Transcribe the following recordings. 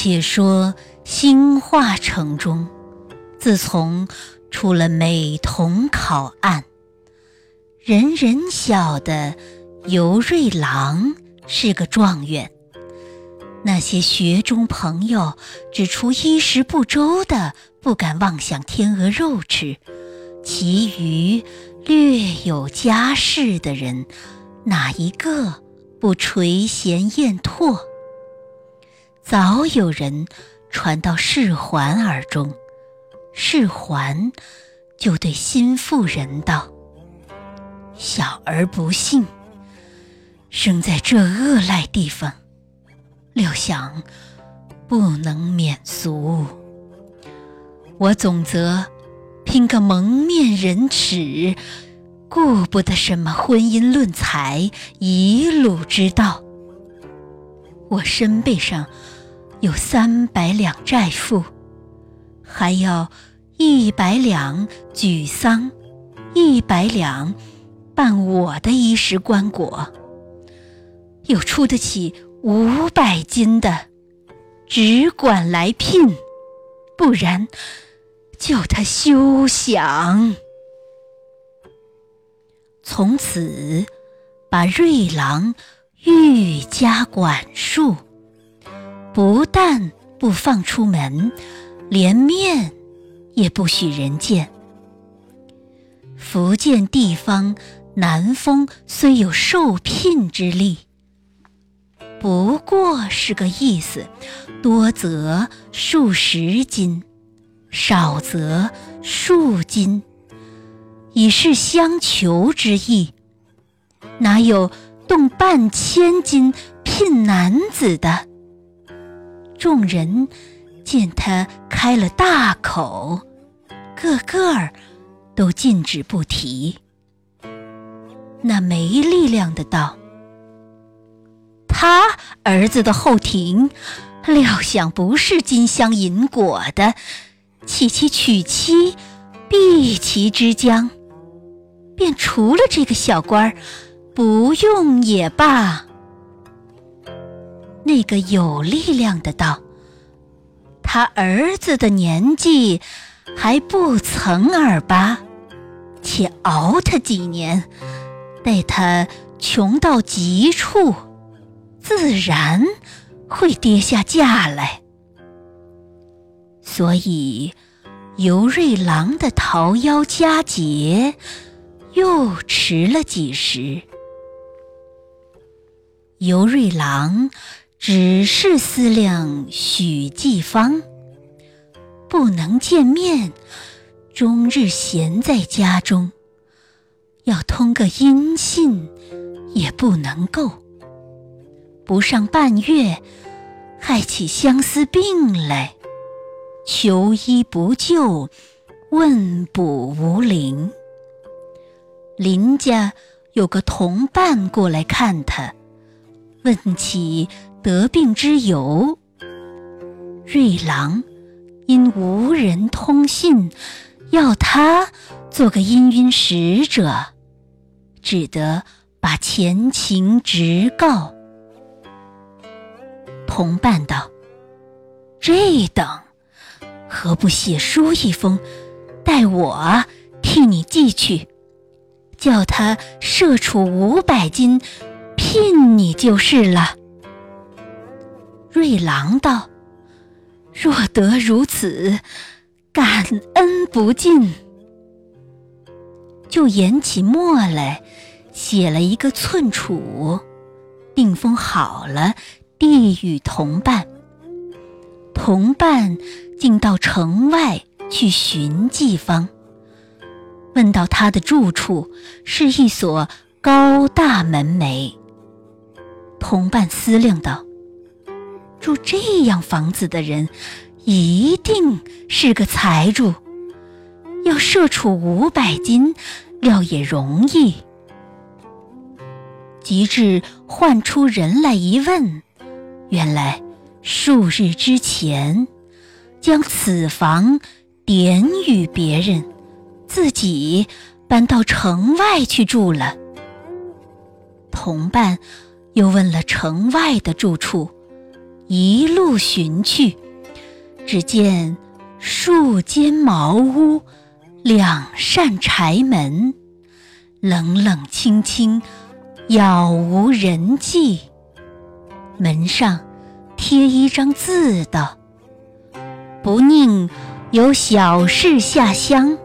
且说兴化城中，自从出了美童考案，人人晓得尤瑞郎是个状元。那些学中朋友指出衣食不周的，不敢妄想天鹅肉吃；其余略有家室的人，哪一个不垂涎艳唾？早有人传到世环耳中，世环就对心腹人道：“小儿不幸，生在这恶赖地方，料想不能免俗。我总则拼个蒙面人齿，顾不得什么婚姻论财、遗禄之道。我身背上。”有三百两债负，还要一百两举丧，一百两办我的衣食棺椁，有出得起五百金的，只管来聘，不然叫他休想。从此把瑞郎愈加管束。不但不放出门，连面也不许人见。福建地方南风虽有受聘之力，不过是个意思，多则数十斤，少则数斤，以示相求之意。哪有动半千斤聘男子的？众人见他开了大口，个个都禁止不提。那没力量的道：“他儿子的后庭，料想不是金香银果的，岂其娶妻，避其之将，便除了这个小官儿，不用也罢。”那个有力量的道：“他儿子的年纪还不曾二八，且熬他几年，待他穷到极处，自然会跌下价来。所以尤瑞郎的桃夭佳节又迟了几时。尤瑞郎。”只是思量许继芳不能见面，终日闲在家中，要通个音信也不能够。不上半月，害起相思病来，求医不救，问卜无灵。林家有个同伴过来看他，问起。得病之由，瑞郎因无人通信，要他做个氤氲使者，只得把前情直告。同伴道：“这等何不写书一封，待我替你寄去，叫他设处五百金，聘你就是了。”瑞郎道：“若得如此，感恩不尽。”就研起墨来，写了一个寸楚，定封好了，递与同伴。同伴竟到城外去寻季方，问到他的住处是一所高大门楣。同伴思量道。住这样房子的人，一定是个财主。要设处五百金，料也容易。及至唤出人来一问，原来数日之前，将此房点与别人，自己搬到城外去住了。同伴又问了城外的住处。一路寻去，只见树间茅屋，两扇柴门，冷冷清清，杳无人迹。门上贴一张字的：“不宁有小事下乡，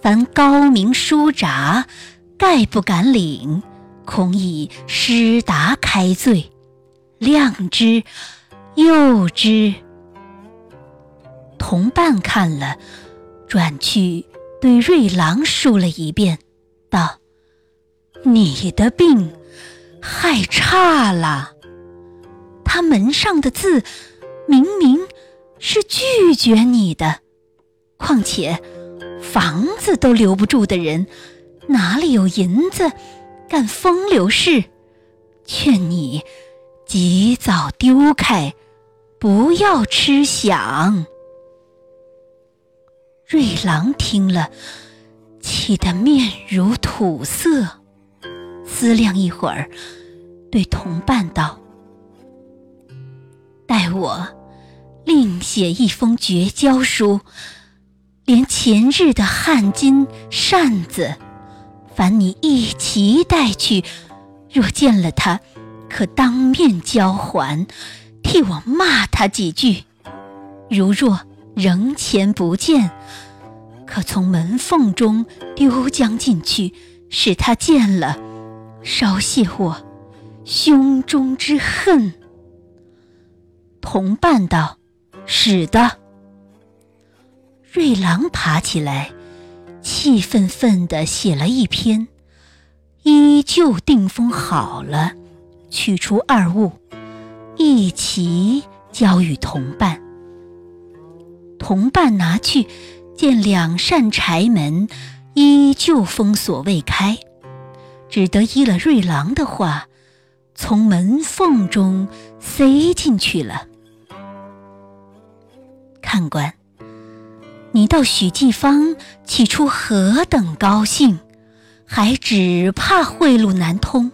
凡高明书札，概不敢领。”恐以施达开罪，亮之，诱之。同伴看了，转去对瑞郎说了一遍，道：“你的病害差了。他门上的字，明明是拒绝你的。况且房子都留不住的人，哪里有银子？”干风流事，劝你及早丢开，不要吃想。瑞郎听了，气得面如土色，思量一会儿，对同伴道：“待我另写一封绝交书，连前日的汗巾扇子。”烦你一齐带去，若见了他，可当面交还，替我骂他几句；如若仍前不见，可从门缝中丢将进去，使他见了，稍泄我胸中之恨。同伴道：“使得。”瑞郎爬起来。气愤愤地写了一篇，依旧定封好了，取出二物，一齐交与同伴。同伴拿去，见两扇柴门依旧封锁未开，只得依了瑞郎的话，从门缝中塞进去了。看官。你到许继芳，起初何等高兴，还只怕贿赂难通。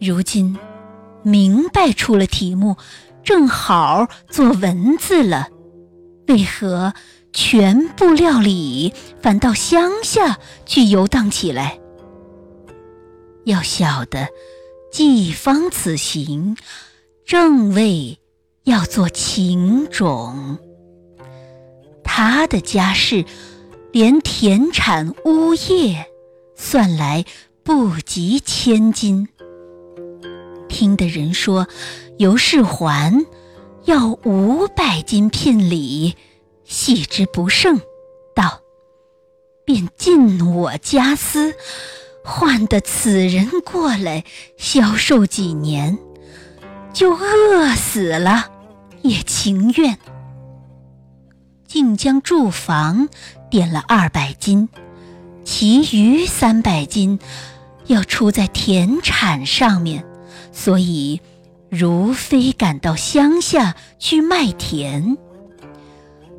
如今明白出了题目，正好做文字了，为何全不料理，反到乡下去游荡起来？要晓得，季芳此行，正为要做情种。他的家世，连田产屋业算来不及千金。听的人说，尤世环要五百金聘礼，喜之不胜，道：“便尽我家私，换得此人过来销售几年，就饿死了，也情愿。”竟将住房点了二百金，其余三百金要出在田产上面，所以如非赶到乡下去卖田，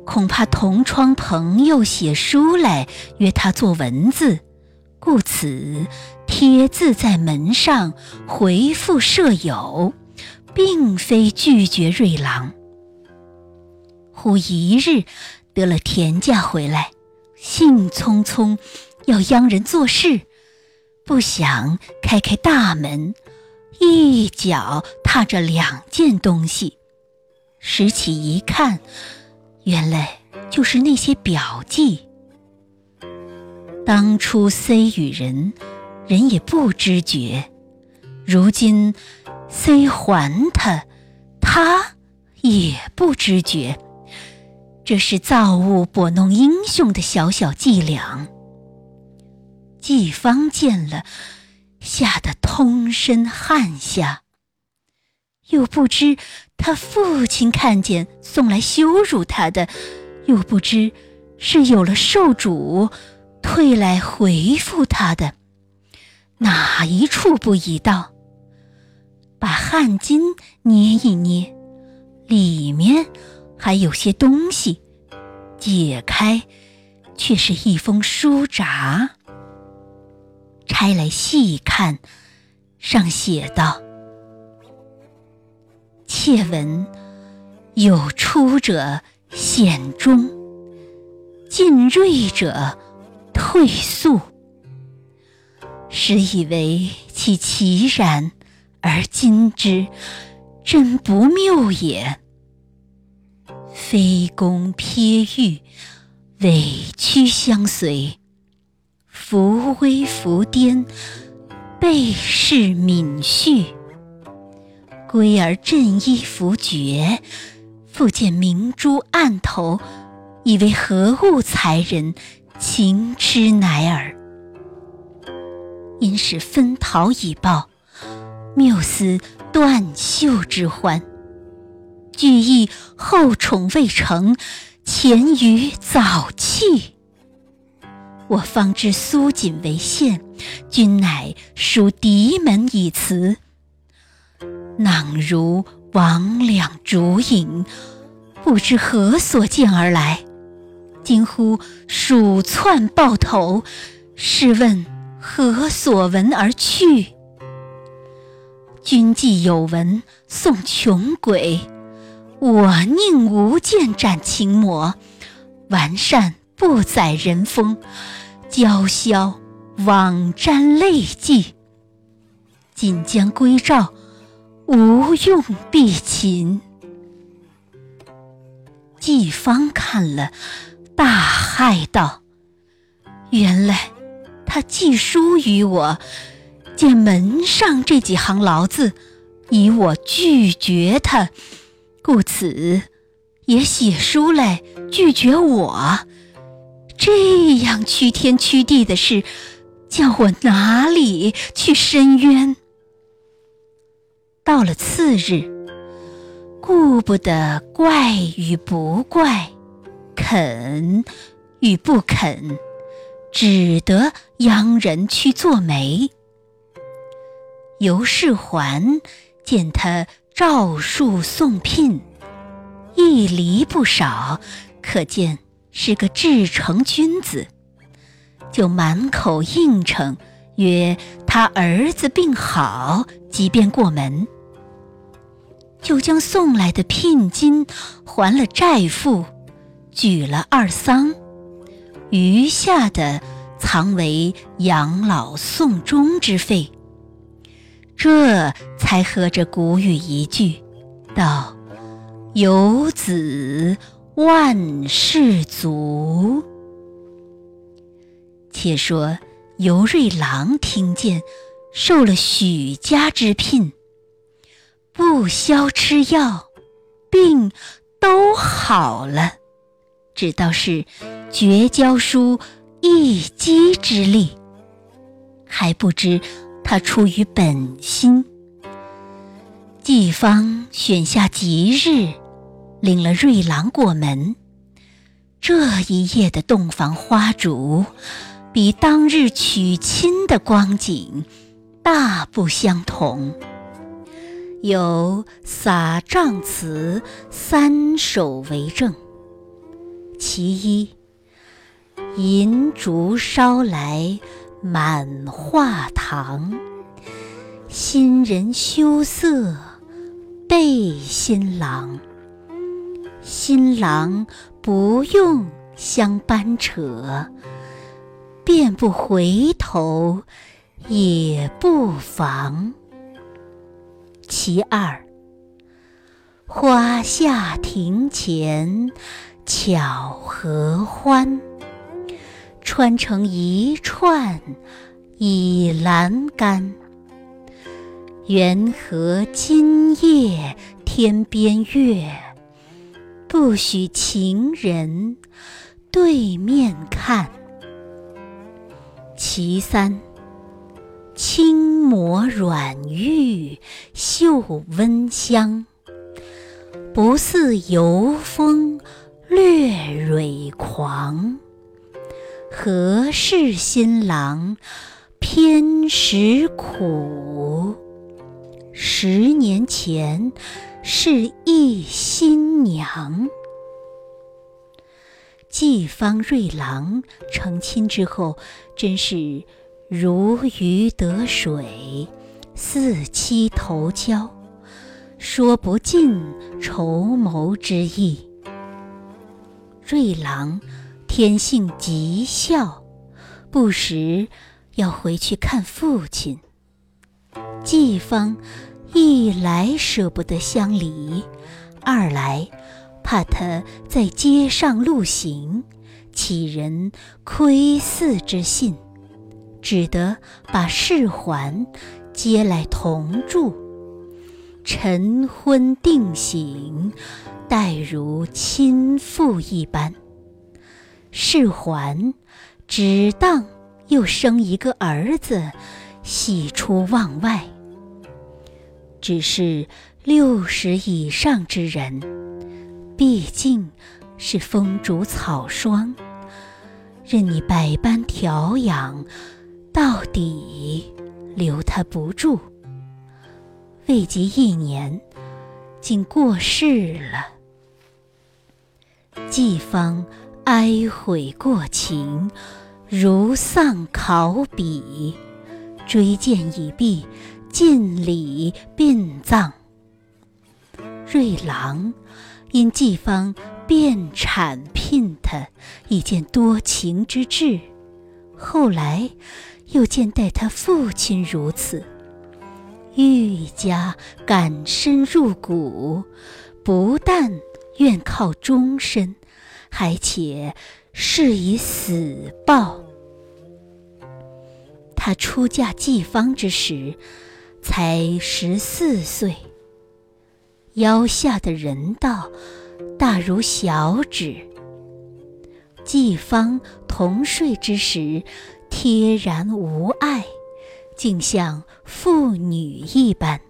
恐怕同窗朋友写书来约他做文字，故此贴字在门上回复舍友，并非拒绝瑞郎。忽一日得了田价回来，兴匆匆要央人做事，不想开开大门，一脚踏着两件东西，拾起一看，原来就是那些表记。当初塞与人，人也不知觉；如今塞还他，他也不知觉。这是造物拨弄英雄的小小伎俩。季芳见了，吓得通身汗下。又不知他父亲看见送来羞辱他的，又不知是有了受主退来回复他的，哪一处不一道？把汗巾捏一捏，里面。还有些东西，解开，却是一封书札。拆来细看，上写道：“妾切闻，有出者险终，进锐者退速。始以为其其然，而今之，真不谬也。非攻撇玉，委屈相随；扶危扶颠，备世敏恤。归而振衣服绝，复见明珠案头，以为何物才人，情痴乃耳。因使分桃以报，谬思断袖之欢。惧意后宠未成，前余早弃。我方知苏锦为县，君乃属敌门以辞。囊如魍魉烛影，不知何所见而来。惊呼鼠窜抱头，试问何所闻而去？君既有闻送穷鬼。我宁无剑斩情魔，完善不载人风，娇绡枉沾泪迹。锦江归赵，无用避秦。季方看了，大骇道：“原来他寄书于我，见门上这几行牢字，以我拒绝他。”故此，也写书来拒绝我。这样屈天屈地的事，叫我哪里去伸冤？到了次日，顾不得怪与不怪，肯与不肯，只得央人去做媒。尤世环见他。诏书送聘，一厘不少，可见是个至诚君子。就满口应承，曰他儿子病好，即便过门。就将送来的聘金还了债父，举了二丧，余下的藏为养老送终之费。这才合着古语一句，道：“有子万事足。”且说尤瑞郎听见受了许家之聘，不消吃药，病都好了，只道是绝交书一击之力，还不知。他出于本心，季方选下吉日，领了瑞郎过门。这一夜的洞房花烛，比当日娶亲的光景大不相同。有撒帐词三首为证：其一，银烛烧来。满画堂，新人羞涩背新郎。新郎不用相扳扯，便不回头也不妨。其二，花下庭前巧合欢。穿成一串倚栏杆，缘何今夜天边月，不许情人对面看。其三，轻抹软玉嗅温香，不似游风略蕊狂。何事新郎偏食苦？十年前是一新娘。季方瑞郎成亲之后，真是如鱼得水，四妻投交，说不尽筹谋之意。瑞郎天性极孝，不时要回去看父亲。季芳一来舍不得相离，二来怕他在街上路行，起人窥伺之信，只得把世环接来同住。晨昏定省，待如亲父一般。世环只当又生一个儿子。喜出望外。只是六十以上之人，毕竟是风烛草霜，任你百般调养，到底留他不住。未及一年，竟过世了。季方哀悔过情，如丧考妣。追荐已毕，尽礼殡葬。瑞郎因季方便产聘他，以见多情之至。后来又见待他父亲如此，愈加感深入骨，不但愿靠终身，还且誓以死报。他出嫁季方之时，才十四岁。腰下的人道，大如小指。季芳同睡之时，贴然无碍，竟像妇女一般。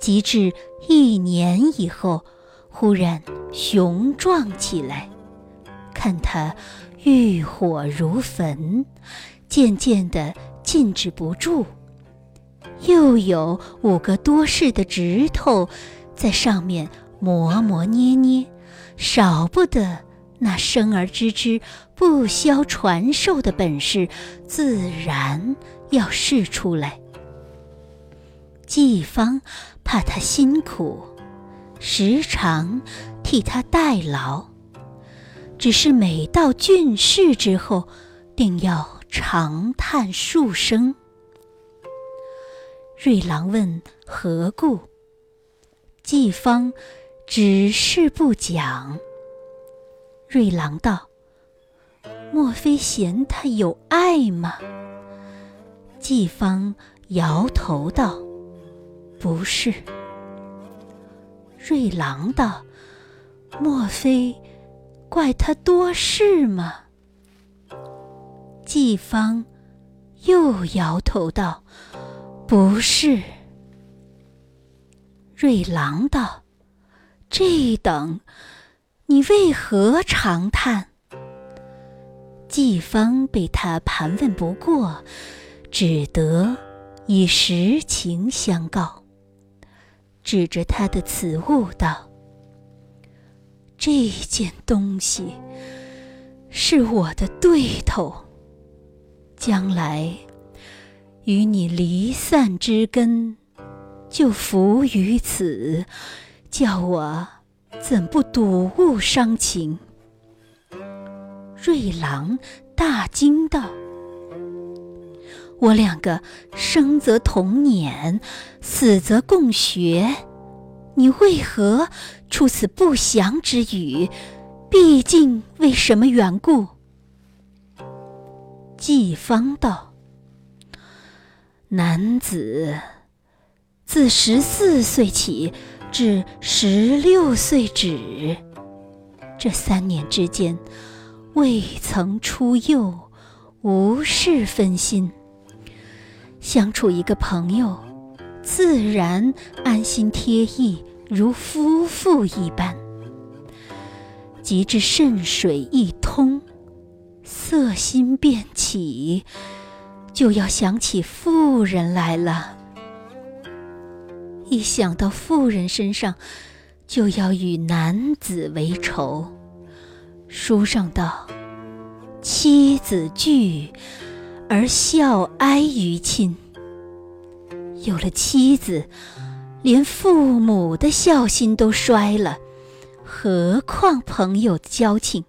及至一年以后，忽然雄壮起来，看他欲火如焚。渐渐的禁止不住，又有五个多世的指头在上面磨磨捏捏，少不得那生而知之不消传授的本事，自然要试出来。季芳怕他辛苦，时常替他代劳，只是每到郡试之后，定要。长叹数声。瑞郎问何故，季方只是不讲。瑞郎道：“莫非嫌他有爱吗？”季方摇头道：“不是。”瑞郎道：“莫非怪他多事吗？”季方又摇头道：“不是。”瑞郎道：“这等，你为何长叹？”季芳被他盘问不过，只得以实情相告，指着他的此物道：“这件东西是我的对头。”将来与你离散之根，就伏于此，叫我怎不睹物伤情？瑞郎大惊道：“我两个生则同年，死则共学，你为何出此不祥之语？毕竟为什么缘故？”季芳道：“男子自十四岁起至十六岁止，这三年之间，未曾出幼，无事分心。相处一个朋友，自然安心贴意，如夫妇一般。及至肾水一通。”色心便起，就要想起妇人来了。一想到妇人身上，就要与男子为仇。书上道：“妻子惧而孝哀于亲。”有了妻子，连父母的孝心都衰了，何况朋友的交情？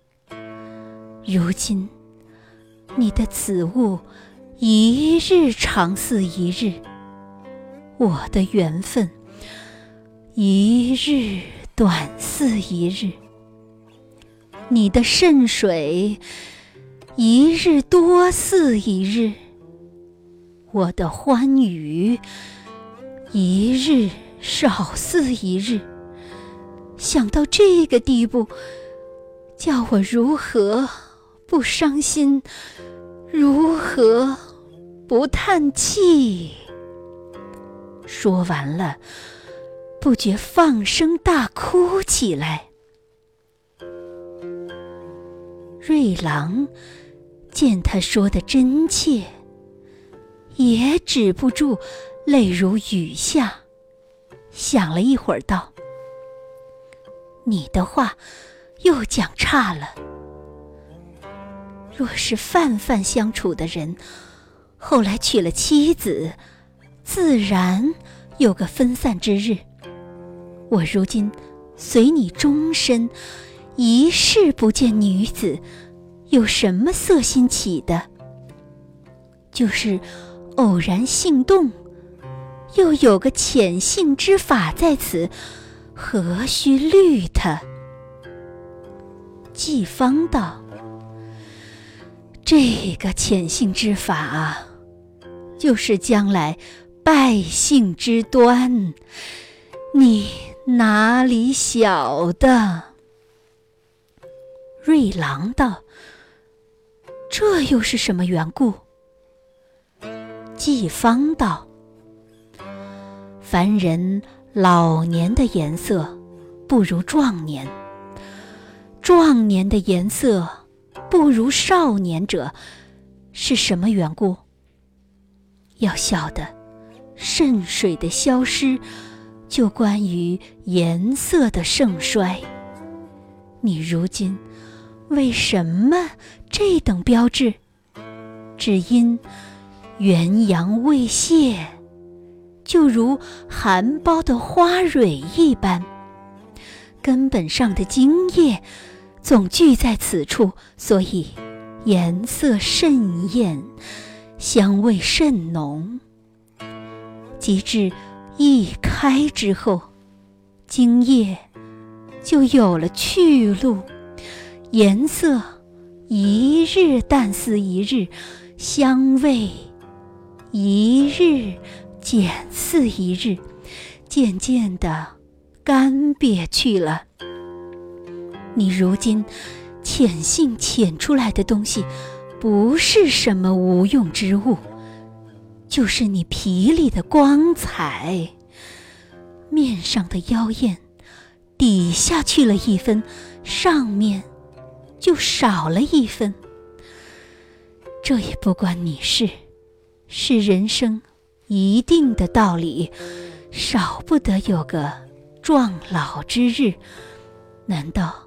如今，你的此物一日长似一日，我的缘分一日短似一日。你的渗水一日多似一日，我的欢愉一日少似一日。想到这个地步，叫我如何不伤心，如何不叹气？说完了，不觉放声大哭起来。瑞郎见他说的真切，也止不住泪如雨下。想了一会儿，道：“你的话又讲差了。若是泛泛相处的人，后来娶了妻子，自然有个分散之日。我如今随你终身。”一世不见女子，有什么色心起的？就是偶然心动，又有个潜性之法在此，何须虑他？季芳道：“这个潜性之法，就是将来败兴之端，你哪里晓得？”瑞郎道：“这又是什么缘故？”季芳道：“凡人老年的颜色不如壮年，壮年的颜色不如少年者，是什么缘故？要晓得，肾水的消失，就关于颜色的盛衰。你如今。”为什么这等标志？只因元阳未泄，就如含苞的花蕊一般，根本上的精液总聚在此处，所以颜色甚艳，香味甚浓。及至一开之后，精液就有了去路。颜色一日淡似一日，香味一日减似一日，渐渐的干瘪去了。你如今潜性潜出来的东西，不是什么无用之物，就是你皮里的光彩，面上的妖艳，底下去了一分，上面。就少了一分，这也不关你事，是人生一定的道理，少不得有个壮老之日。难道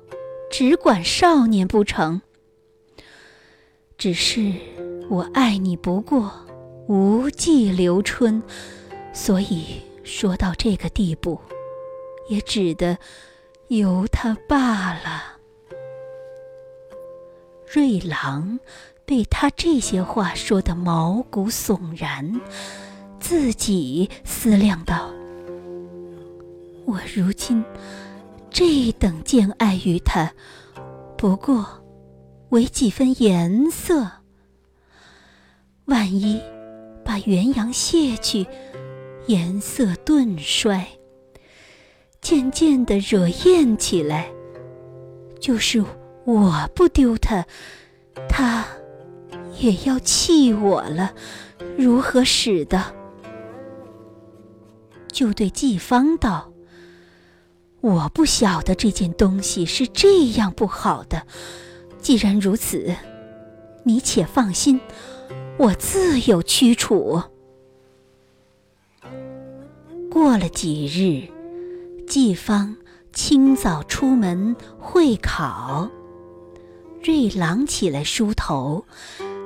只管少年不成？只是我爱你不过无际留春，所以说到这个地步，也只得由他罢了。瑞郎被他这些话说得毛骨悚然，自己思量道：“我如今这等见爱于他，不过为几分颜色。万一把元阳卸去，颜色顿衰，渐渐的惹厌起来，就是。”我不丢他，他也要弃我了，如何使得？就对季芳道：“我不晓得这件东西是这样不好的。既然如此，你且放心，我自有驱除。”过了几日，季芳清早出门会考。瑞郎起来梳头，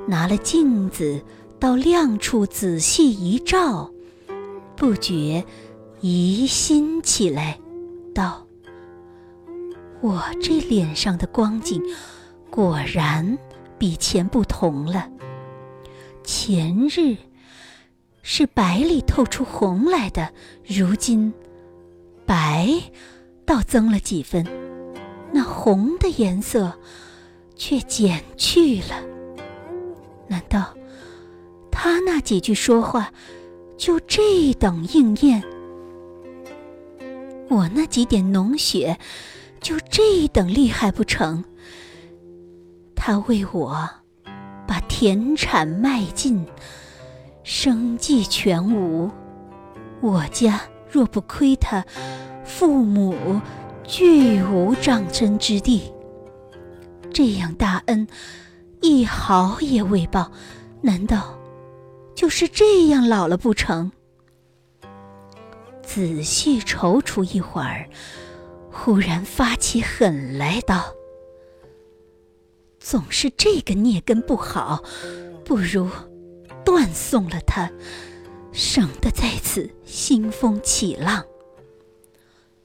拿了镜子到亮处仔细一照，不觉疑心起来，道：“我这脸上的光景，果然比前不同了。前日是白里透出红来的，如今白倒增了几分，那红的颜色却减去了。难道他那几句说话就这等应验？”我那几点脓血，就这等厉害不成？他为我把田产卖尽，生计全无。我家若不亏他，父母俱无葬身之地。这样大恩，一毫也未报，难道就是这样老了不成？仔细踌躇一会儿，忽然发起狠来，道：“总是这个孽根不好，不如断送了他，省得在此兴风起浪。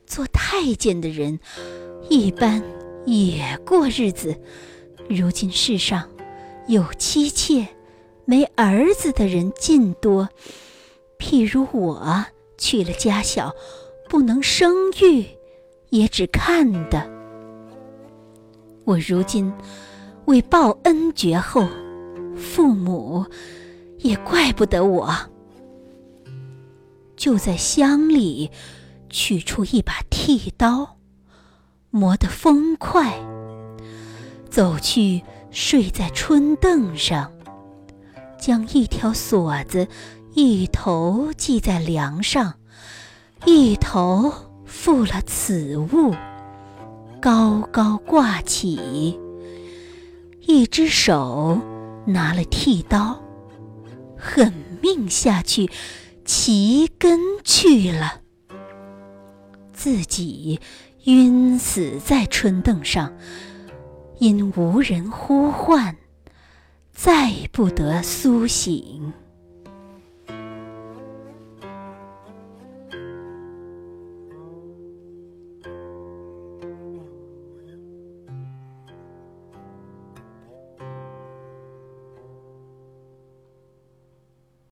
做太监的人，一般也过日子。如今世上有妻妾没儿子的人尽多，譬如我。”去了家小，不能生育，也只看的。我如今为报恩绝后，父母也怪不得我。就在乡里取出一把剃刀，磨得锋快，走去睡在春凳上，将一条锁子。一头系在梁上，一头负了此物，高高挂起。一只手拿了剃刀，狠命下去，齐根去了。自己晕死在春凳上，因无人呼唤，再不得苏醒。